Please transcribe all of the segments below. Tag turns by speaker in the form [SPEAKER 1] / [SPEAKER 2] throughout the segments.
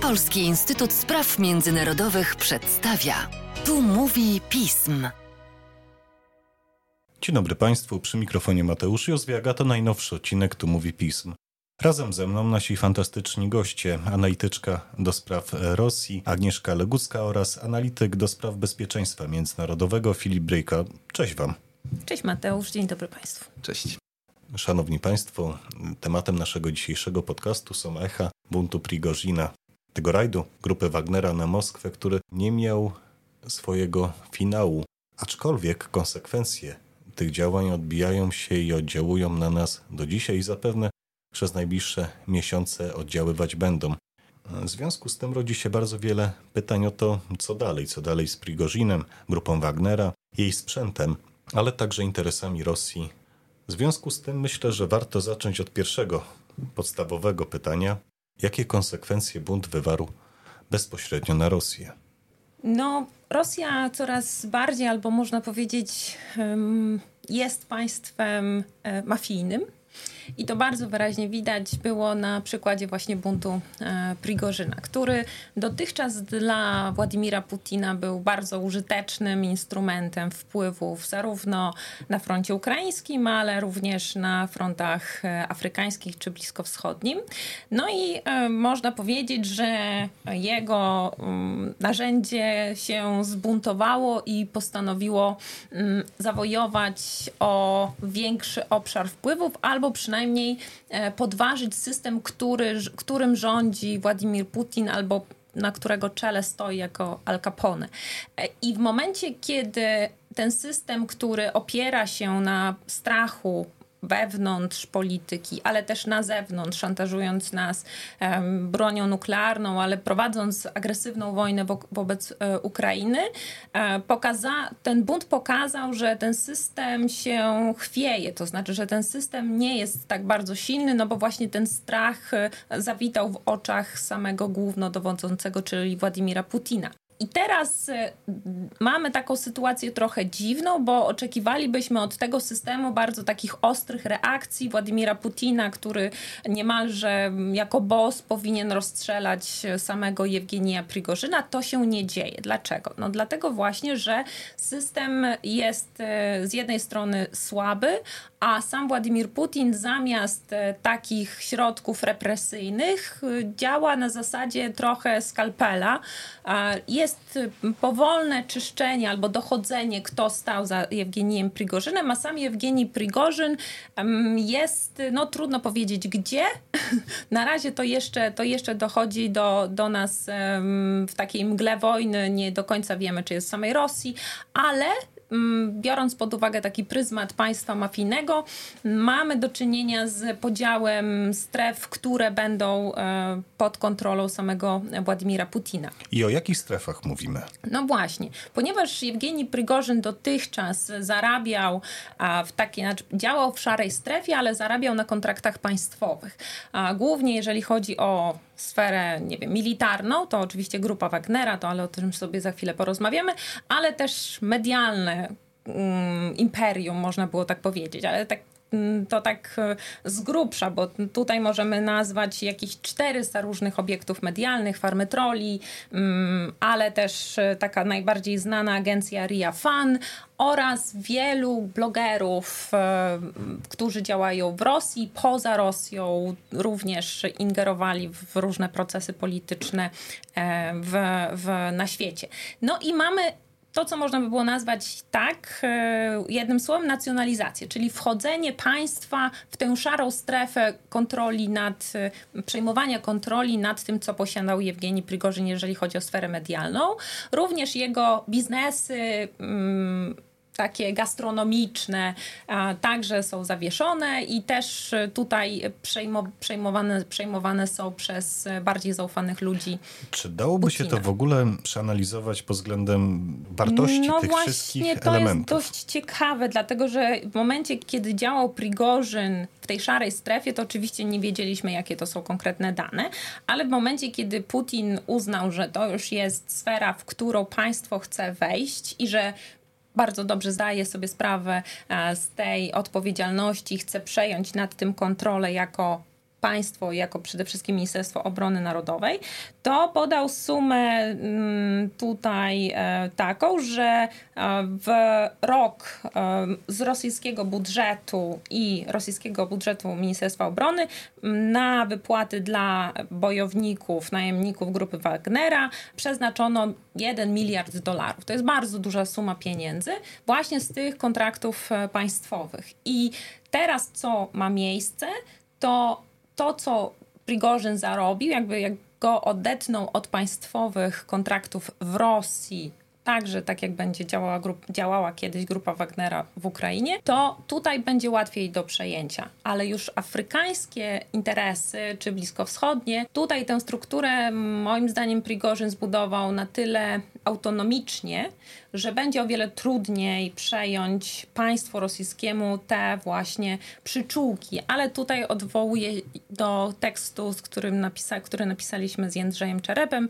[SPEAKER 1] Polski Instytut Spraw Międzynarodowych przedstawia. Tu mówi pism.
[SPEAKER 2] Dzień dobry Państwu, przy mikrofonie Mateusz Józwiaga, to najnowszy odcinek Tu mówi pism. Razem ze mną nasi fantastyczni goście, analityczka do spraw Rosji Agnieszka Legucka oraz analityk do spraw bezpieczeństwa międzynarodowego Filip Bryjka. Cześć Wam.
[SPEAKER 3] Cześć Mateusz, dzień dobry Państwu.
[SPEAKER 4] Cześć.
[SPEAKER 2] Szanowni Państwo, tematem naszego dzisiejszego podcastu są echa buntu Prigozina, tego rajdu grupy Wagnera na Moskwę, który nie miał swojego finału, aczkolwiek konsekwencje tych działań odbijają się i oddziałują na nas do dzisiaj i zapewne przez najbliższe miesiące oddziaływać będą. W związku z tym rodzi się bardzo wiele pytań o to, co dalej, co dalej z Prigozinem, grupą Wagnera, jej sprzętem, ale także interesami Rosji. W związku z tym myślę, że warto zacząć od pierwszego, podstawowego pytania: jakie konsekwencje bunt wywarł bezpośrednio na Rosję?
[SPEAKER 3] No, Rosja coraz bardziej, albo można powiedzieć, jest państwem e, mafijnym. I to bardzo wyraźnie widać było na przykładzie właśnie buntu e, Prigorzyna, który dotychczas dla Władimira Putina był bardzo użytecznym instrumentem wpływów zarówno na froncie ukraińskim, ale również na frontach e, afrykańskich czy bliskowschodnim. No i e, można powiedzieć, że jego um, narzędzie się zbuntowało i postanowiło um, zawojować o większy obszar wpływów, albo przynajmniej przynajmniej e, podważyć system, który, którym rządzi Władimir Putin albo na którego czele stoi jako Al Capone. E, I w momencie, kiedy ten system, który opiera się na strachu, wewnątrz polityki, ale też na zewnątrz, szantażując nas bronią nuklearną, ale prowadząc agresywną wojnę wo wobec e, Ukrainy, e, pokaza ten bunt pokazał, że ten system się chwieje, to znaczy, że ten system nie jest tak bardzo silny, no bo właśnie ten strach e, zawitał w oczach samego głównodowodzącego, czyli Władimira Putina. I teraz y, mamy taką sytuację trochę dziwną, bo oczekiwalibyśmy od tego systemu bardzo takich ostrych reakcji Władimira Putina, który niemalże jako boss powinien rozstrzelać samego Jewgenija Prigorzyna. To się nie dzieje. Dlaczego? No dlatego właśnie, że system jest y, z jednej strony słaby, a sam Władimir Putin zamiast y, takich środków represyjnych działa na zasadzie trochę skalpela. Jest jest powolne czyszczenie albo dochodzenie, kto stał za Jewgenijem Prigorzynem, a sam Jewgenij Prigorzyn jest, no trudno powiedzieć gdzie. Na razie to jeszcze, to jeszcze dochodzi do, do nas w takiej mgle wojny, nie do końca wiemy, czy jest w samej Rosji, ale biorąc pod uwagę taki pryzmat państwa mafijnego, mamy do czynienia z podziałem stref, które będą e, pod kontrolą samego Władimira Putina.
[SPEAKER 2] I o jakich strefach mówimy?
[SPEAKER 3] No właśnie, ponieważ Jewgenij Prygorzyn dotychczas zarabiał w takiej, znaczy działał w szarej strefie, ale zarabiał na kontraktach państwowych. Głównie jeżeli chodzi o sferę, nie wiem, militarną, to oczywiście grupa Wagnera, to ale o tym sobie za chwilę porozmawiamy, ale też medialne um, imperium, można było tak powiedzieć, ale tak mm, to tak e, z grubsza, bo tutaj możemy nazwać jakieś 400 różnych obiektów medialnych, farmy troli, mm, ale też e, taka najbardziej znana agencja Ria Fan oraz wielu blogerów, e, którzy działają w Rosji, poza Rosją, również ingerowali w różne procesy polityczne w, w, na świecie. No i mamy to, co można by było nazwać tak, e, jednym słowem, nacjonalizację, czyli wchodzenie państwa w tę szarą strefę kontroli nad, przejmowania kontroli nad tym, co posiadał Jewgeni Prigorzyn, jeżeli chodzi o sferę medialną. Również jego biznesy, mm, takie gastronomiczne także są zawieszone i też tutaj przejmowane, przejmowane są przez bardziej zaufanych ludzi.
[SPEAKER 2] Czy dałoby Putina. się to w ogóle przeanalizować pod względem wartości no tych wszystkich elementów?
[SPEAKER 3] to jest dość ciekawe, dlatego że w momencie, kiedy działał Prigorzyn w tej szarej strefie, to oczywiście nie wiedzieliśmy, jakie to są konkretne dane, ale w momencie, kiedy Putin uznał, że to już jest sfera, w którą państwo chce wejść i że bardzo dobrze zdaje sobie sprawę e, z tej odpowiedzialności, chce przejąć nad tym kontrolę jako państwo, jako przede wszystkim Ministerstwo Obrony Narodowej, to podał sumę mm, tutaj e, taką, że e, w rok e, z rosyjskiego budżetu i rosyjskiego budżetu Ministerstwa Obrony na wypłaty dla bojowników, najemników grupy Wagnera przeznaczono 1 miliard dolarów. To jest bardzo duża suma pieniędzy właśnie z tych kontraktów państwowych. I teraz co ma miejsce, to to, co Prigorzyn zarobił, jakby jak go odetną od państwowych kontraktów w Rosji, także tak jak będzie działała, grup, działała kiedyś grupa Wagnera w Ukrainie, to tutaj będzie łatwiej do przejęcia. Ale już afrykańskie interesy, czy bliskowschodnie, tutaj tę strukturę moim zdaniem Prigorzyn zbudował na tyle autonomicznie, że będzie o wiele trudniej przejąć państwu rosyjskiemu te właśnie przyczółki. Ale tutaj odwołuję do tekstu, z którym napisa który napisaliśmy z Jędrzejem Czerepem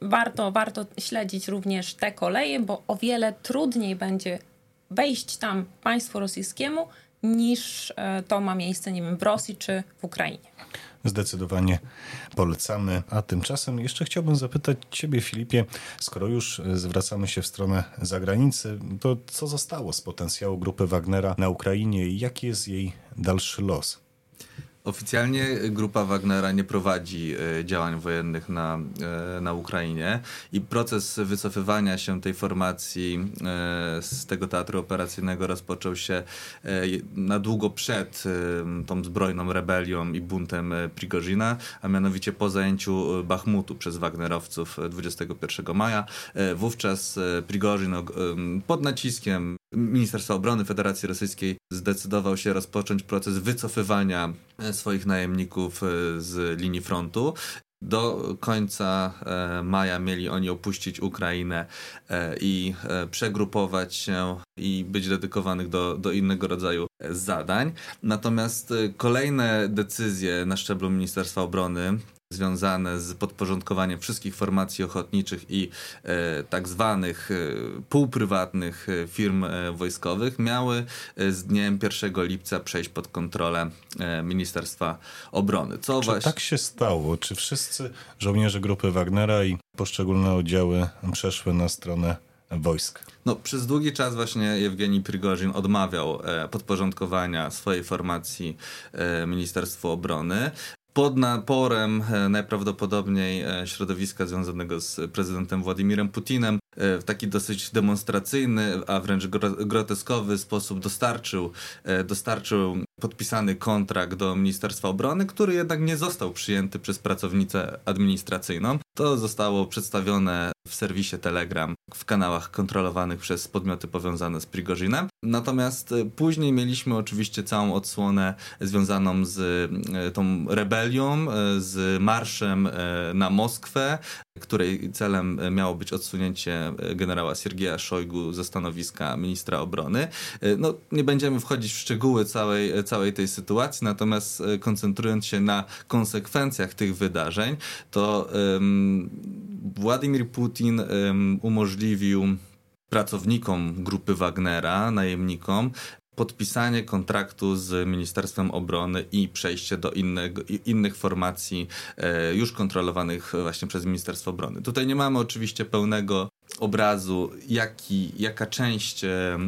[SPEAKER 3] warto, warto śledzić również te koleje, bo o wiele trudniej będzie wejść tam państwu rosyjskiemu niż e, to ma miejsce, nie wiem, w Rosji czy w Ukrainie.
[SPEAKER 2] Zdecydowanie polecamy. A tymczasem jeszcze chciałbym zapytać Ciebie, Filipie, skoro już zwracamy się w stronę zagranicy, to co zostało z potencjału grupy Wagnera na Ukrainie i jaki jest jej dalszy los?
[SPEAKER 4] Oficjalnie grupa Wagnera nie prowadzi e, działań wojennych na, e, na Ukrainie i proces wycofywania się tej formacji e, z tego teatru operacyjnego rozpoczął się na długo przed tą zbrojną rebelią i buntem Prigozina, a mianowicie po zajęciu Bachmutu przez Wagnerowców 21 maja. Wówczas Prigozin pod naciskiem Ministerstwa Obrony Federacji Rosyjskiej zdecydował się rozpocząć proces wycofywania swoich najemników e, z linii frontu. Do końca e, maja mieli oni opuścić Ukrainę i przegrupować się i być dedykowanych do, do innego rodzaju zadań. Natomiast kolejne decyzje na szczeblu Ministerstwa Obrony związane z podporządkowaniem wszystkich formacji ochotniczych i e, tak zwanych e, półprywatnych e, firm e, wojskowych miały e, z dniem 1 lipca przejść pod kontrolę e, Ministerstwa Obrony.
[SPEAKER 2] Co Czy właśnie... tak się stało? Czy wszyscy żołnierze grupy Wagnera i poszczególne oddziały przeszły na stronę wojsk?
[SPEAKER 4] No, przez długi czas właśnie Jewgeni Prigorzin odmawiał podporządkowania swojej formacji Ministerstwu Obrony pod naporem e, najprawdopodobniej e, środowiska związanego z prezydentem Władimirem Putinem e, w taki dosyć demonstracyjny, a wręcz groteskowy sposób dostarczył, dostarczył podpisany kontrakt do Ministerstwa Obrony, który jednak nie został przyjęty przez pracownicę administracyjną. To zostało przedstawione w serwisie Telegram w kanałach kontrolowanych przez podmioty powiązane z Prigozinem. Natomiast e, później mieliśmy oczywiście całą odsłonę związaną z e, tą rebelią, e, z marszem na Moskwę, której celem miało być odsunięcie generała Siergieja Szojgu ze stanowiska ministra obrony. No, nie będziemy wchodzić w szczegóły całej, całej tej sytuacji, natomiast koncentrując się na konsekwencjach tych wydarzeń, to um, Władimir Putin um, umożliwił pracownikom grupy Wagnera, najemnikom, podpisanie kontraktu z Ministerstwem Obrony i przejście do innego, innych formacji e, już kontrolowanych właśnie przez Ministerstwo Obrony. Tutaj nie mamy oczywiście pełnego obrazu, jaki, jaka część e,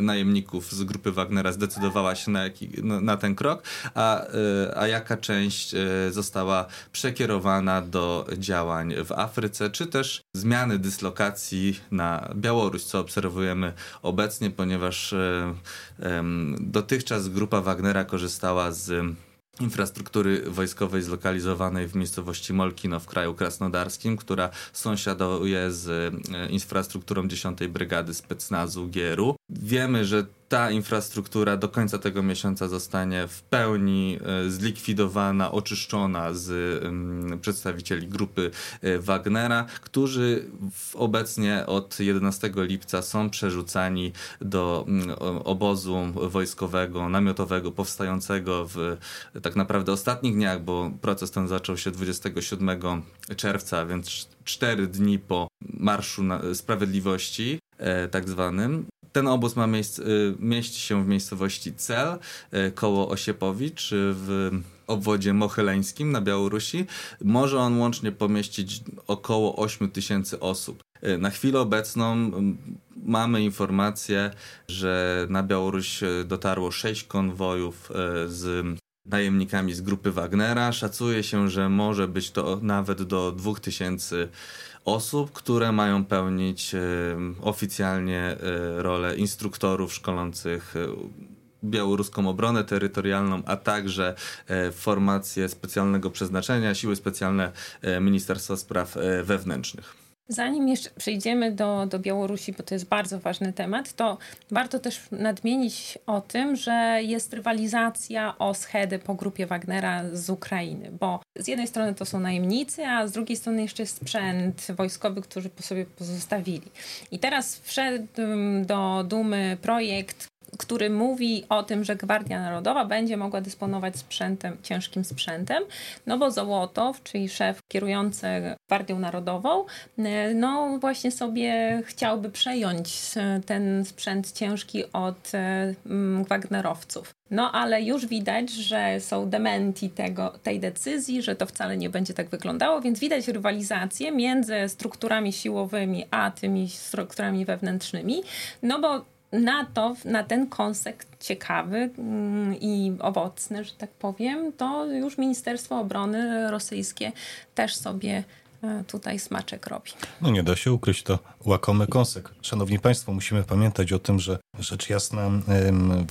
[SPEAKER 4] najemników z grupy Wagnera zdecydowała się na, jaki, na, ten krok, a, e, a jaka część e, została przekierowana do działań w Afryce, czy też zmiany dyslokacji na Białoruś, co obserwujemy obecnie, ponieważ dotychczas grupa Wagnera korzystała z infrastruktury wojskowej zlokalizowanej w miejscowości Molkino w kraju krasnodarskim, która sąsiaduje z e, infrastrukturą 10 Brygady Specnazu Gieru. Wiemy, że ta infrastruktura do końca tego miesiąca zostanie w pełni e, zlikwidowana, oczyszczona z przedstawicieli grupy e, Wagnera, którzy obecnie od 11 lipca są przerzucani do obozu wojskowego, namiotowego, powstającego w tak naprawdę ostatnich dniach, bo proces ten zaczął się 27 czerwca, więc cztery dni po Marszu Sprawiedliwości, e, tak zwanym. Ten obóz ma miejsce, y, mieści się w miejscowości Cel y, koło Osiepowicz w obwodzie mohyleńskim na Białorusi. Może on łącznie pomieścić około 8 tysięcy osób. Y, na chwilę obecną mamy informację, że na Białoruś dotarło 6 konwojów z najemnikami z grupy Wagnera. Szacuje się, że może być to nawet do 2000 osób, które mają pełnić oficjalnie e, rolę instruktorów szkolących e, białoruską obronę terytorialną, a także e, formacje specjalnego przeznaczenia, siły specjalne Ministerstwa Spraw Wewnętrznych.
[SPEAKER 3] Zanim jeszcze przejdziemy do, do Białorusi, bo to jest bardzo ważny temat, to warto też nadmienić o tym, że jest rywalizacja o schedy po grupie Wagnera z Ukrainy, bo z jednej strony to są najemnicy, a z drugiej strony jeszcze sprzęt wojskowy, który po sobie pozostawili. I teraz wszedł do Dumy projekt, który mówi o tym, że Gwardia Narodowa będzie mogła dysponować sprzętem, ciężkim sprzętem, no bo Zołotow, czyli szef kierujący Gwardią Narodową, e, no właśnie sobie chciałby przejąć ten sprzęt ciężki od e, Wagnerowców. No ale już widać, że są dementi tego, tej decyzji, że to wcale nie będzie tak wyglądało, więc widać rywalizację między strukturami siłowymi a tymi strukturami wewnętrznymi, no bo na to, na ten konsek ciekawy mm, i owocny, że tak powiem, to już Ministerstwo Obrony rosyjskie też sobie tutaj smaczek robi.
[SPEAKER 2] No nie da się ukryć, to łakomy kąsek. Szanowni Państwo, musimy pamiętać o tym, że rzecz jasna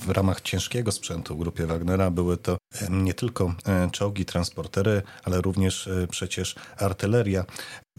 [SPEAKER 2] w ramach ciężkiego sprzętu w grupie Wagnera były to nie tylko e, czołgi, transportery, ale również e, przecież artyleria.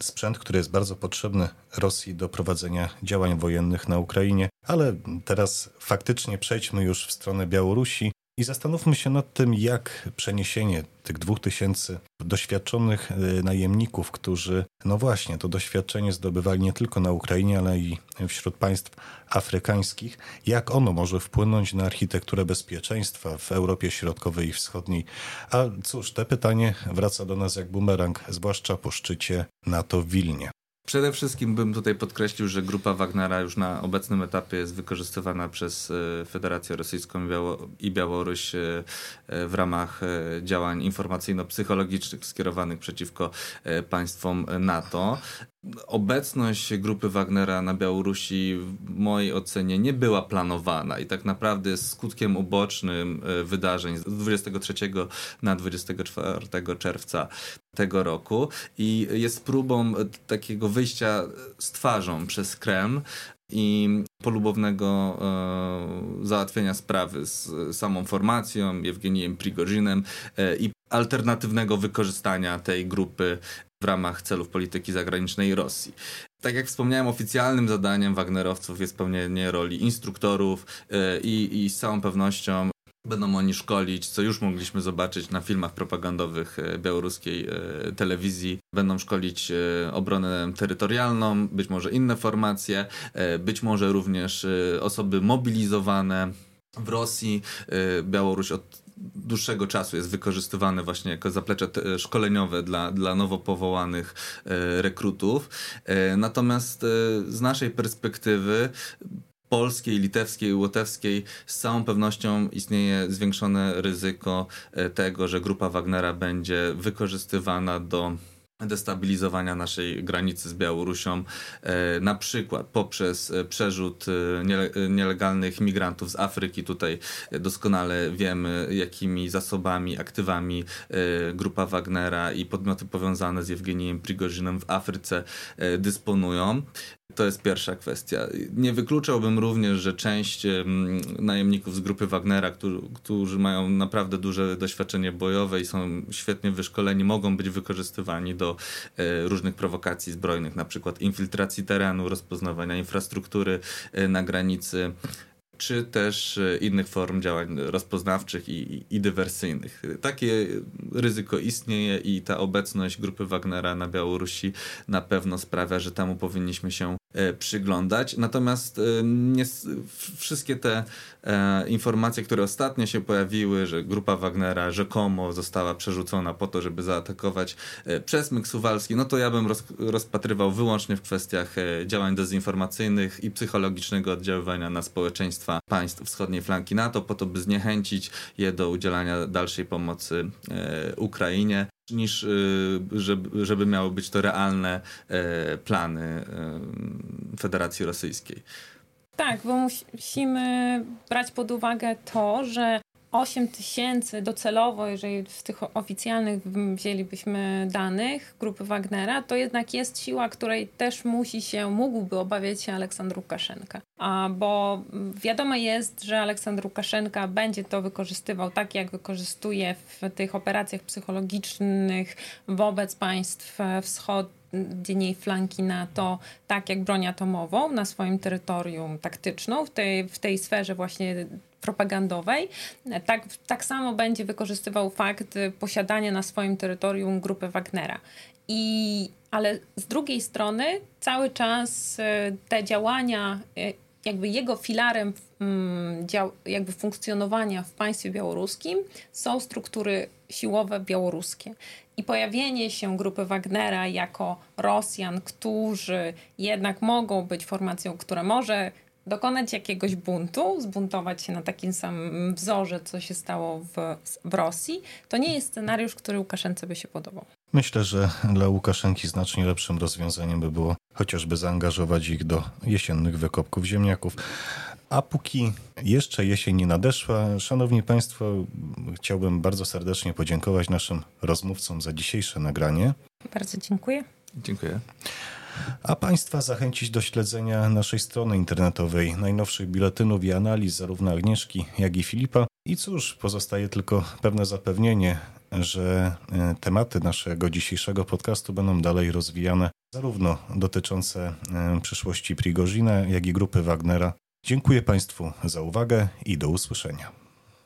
[SPEAKER 2] Sprzęt, który jest bardzo potrzebny Rosji do prowadzenia działań wojennych na Ukrainie. Ale teraz faktycznie przejdźmy już w stronę Białorusi. I zastanówmy się nad tym, jak przeniesienie tych dwóch tysięcy doświadczonych y, najemników, którzy, no właśnie, to doświadczenie zdobywali nie tylko na Ukrainie, ale i wśród państw afrykańskich, jak ono może wpłynąć na architekturę bezpieczeństwa w Europie Środkowej i Wschodniej. A cóż, te pytanie wraca do nas jak bumerang, zwłaszcza po szczycie NATO w Wilnie.
[SPEAKER 4] Przede wszystkim bym tutaj podkreślił, że grupa Wagnera już na obecnym etapie jest wykorzystywana przez e, Federację Rosyjską i Białoruś e, e, w ramach działań informacyjno-psychologicznych skierowanych przeciwko państwom NATO. Obecność grupy Wagnera na Białorusi w mojej ocenie nie była planowana i tak naprawdę jest skutkiem ubocznym wydarzeń z 23 na 24 czerwca tego roku i jest próbą takiego wyjścia z twarzą przez Kreml i polubownego e, załatwienia sprawy z samą formacją, Jewgenijem Prigorzynem e, i alternatywnego wykorzystania tej grupy w ramach celów polityki zagranicznej Rosji. Tak jak wspomniałem, oficjalnym zadaniem Wagnerowców jest pełnienie roli instruktorów e, i, i z całą pewnością Będą oni szkolić, co już mogliśmy zobaczyć na filmach propagandowych e, białoruskiej e, telewizji. Będą szkolić e, obronę terytorialną, być może inne formacje, być może również osoby mobilizowane w Rosji. Białoruś od dłuższego czasu jest wykorzystywane właśnie jako zaplecze szkoleniowe dla, dla nowo powołanych rekrutów. Natomiast z naszej perspektywy polskiej, litewskiej, łotewskiej z całą pewnością istnieje zwiększone ryzyko e, tego, że grupa Wagnera będzie wykorzystywana do destabilizowania naszej granicy z Białorusią, e, na przykład poprzez e, przerzut nielegalnych migrantów z Afryki. Tutaj doskonale wiemy, jakimi zasobami, aktywami grupa Wagnera i podmioty powiązane z Jewgenijem Prigorzynem w Afryce dysponują. To jest pierwsza kwestia. Nie wykluczałbym również, że część najemników z grupy Wagnera, którzy, którzy mają naprawdę duże doświadczenie bojowe i są świetnie wyszkoleni, mogą być wykorzystywani do e, różnych prowokacji zbrojnych, na przykład infiltracji terenu, rozpoznawania infrastruktury e, na granicy czy też e, innych form działań rozpoznawczych i, i dywersyjnych. Takie ryzyko istnieje i ta obecność grupy Wagnera na Białorusi na pewno sprawia, że temu powinniśmy się przyglądać. Natomiast e, nie, wszystkie te e, informacje, które ostatnio się pojawiły, że grupa Wagnera rzekomo została przerzucona po to, żeby zaatakować e, przesmyk suwalski, no to ja bym roz, rozpatrywał wyłącznie w kwestiach e, działań dezinformacyjnych i psychologicznego oddziaływania na społeczeństwa państw wschodniej flanki NATO, po to, by zniechęcić je do udzielania dalszej pomocy e, Ukrainie niż żeby, żeby miały być to realne plany Federacji Rosyjskiej.
[SPEAKER 3] Tak, bo musimy brać pod uwagę to, że 8 tysięcy docelowo, jeżeli z tych oficjalnych wzięlibyśmy danych grupy Wagnera, to jednak jest siła, której też musi się, mógłby obawiać się Aleksandr Łukaszenka. A, bo wiadomo jest, że Aleksandr Łukaszenka będzie to wykorzystywał tak, jak wykorzystuje w tych operacjach psychologicznych wobec państw wschodnich dziennej flanki NATO, tak jak broń atomową na swoim terytorium taktyczną, w tej, w tej sferze właśnie propagandowej, tak, tak samo będzie wykorzystywał fakt posiadania na swoim terytorium grupy Wagnera. I, ale z drugiej strony cały czas e, te działania, e, jakby jego filarem mm, dział, jakby funkcjonowania w państwie białoruskim są struktury siłowe białoruskie. I pojawienie się grupy Wagnera jako Rosjan, którzy jednak mogą być formacją, która może dokonać jakiegoś buntu, zbuntować się na takim samym wzorze, co się stało w, w Rosji, to nie jest scenariusz, który Łukaszence by się podobał.
[SPEAKER 2] Myślę, że dla Łukaszenki znacznie lepszym rozwiązaniem by było chociażby zaangażować ich do jesiennych wykopków ziemniaków. A póki jeszcze jesień nie nadeszła, szanowni państwo, chciałbym bardzo serdecznie podziękować naszym rozmówcom za dzisiejsze nagranie.
[SPEAKER 3] Bardzo dziękuję.
[SPEAKER 4] Dziękuję
[SPEAKER 2] a Państwa zachęcić do śledzenia naszej strony internetowej, najnowszych biletynów i analiz zarówno Agnieszki, jak i Filipa. I cóż, pozostaje tylko pewne zapewnienie, że e, tematy naszego dzisiejszego podcastu będą dalej rozwijane, zarówno dotyczące e, przyszłości Prigozina, jak i grupy Wagnera. Dziękuję Państwu za uwagę i do usłyszenia.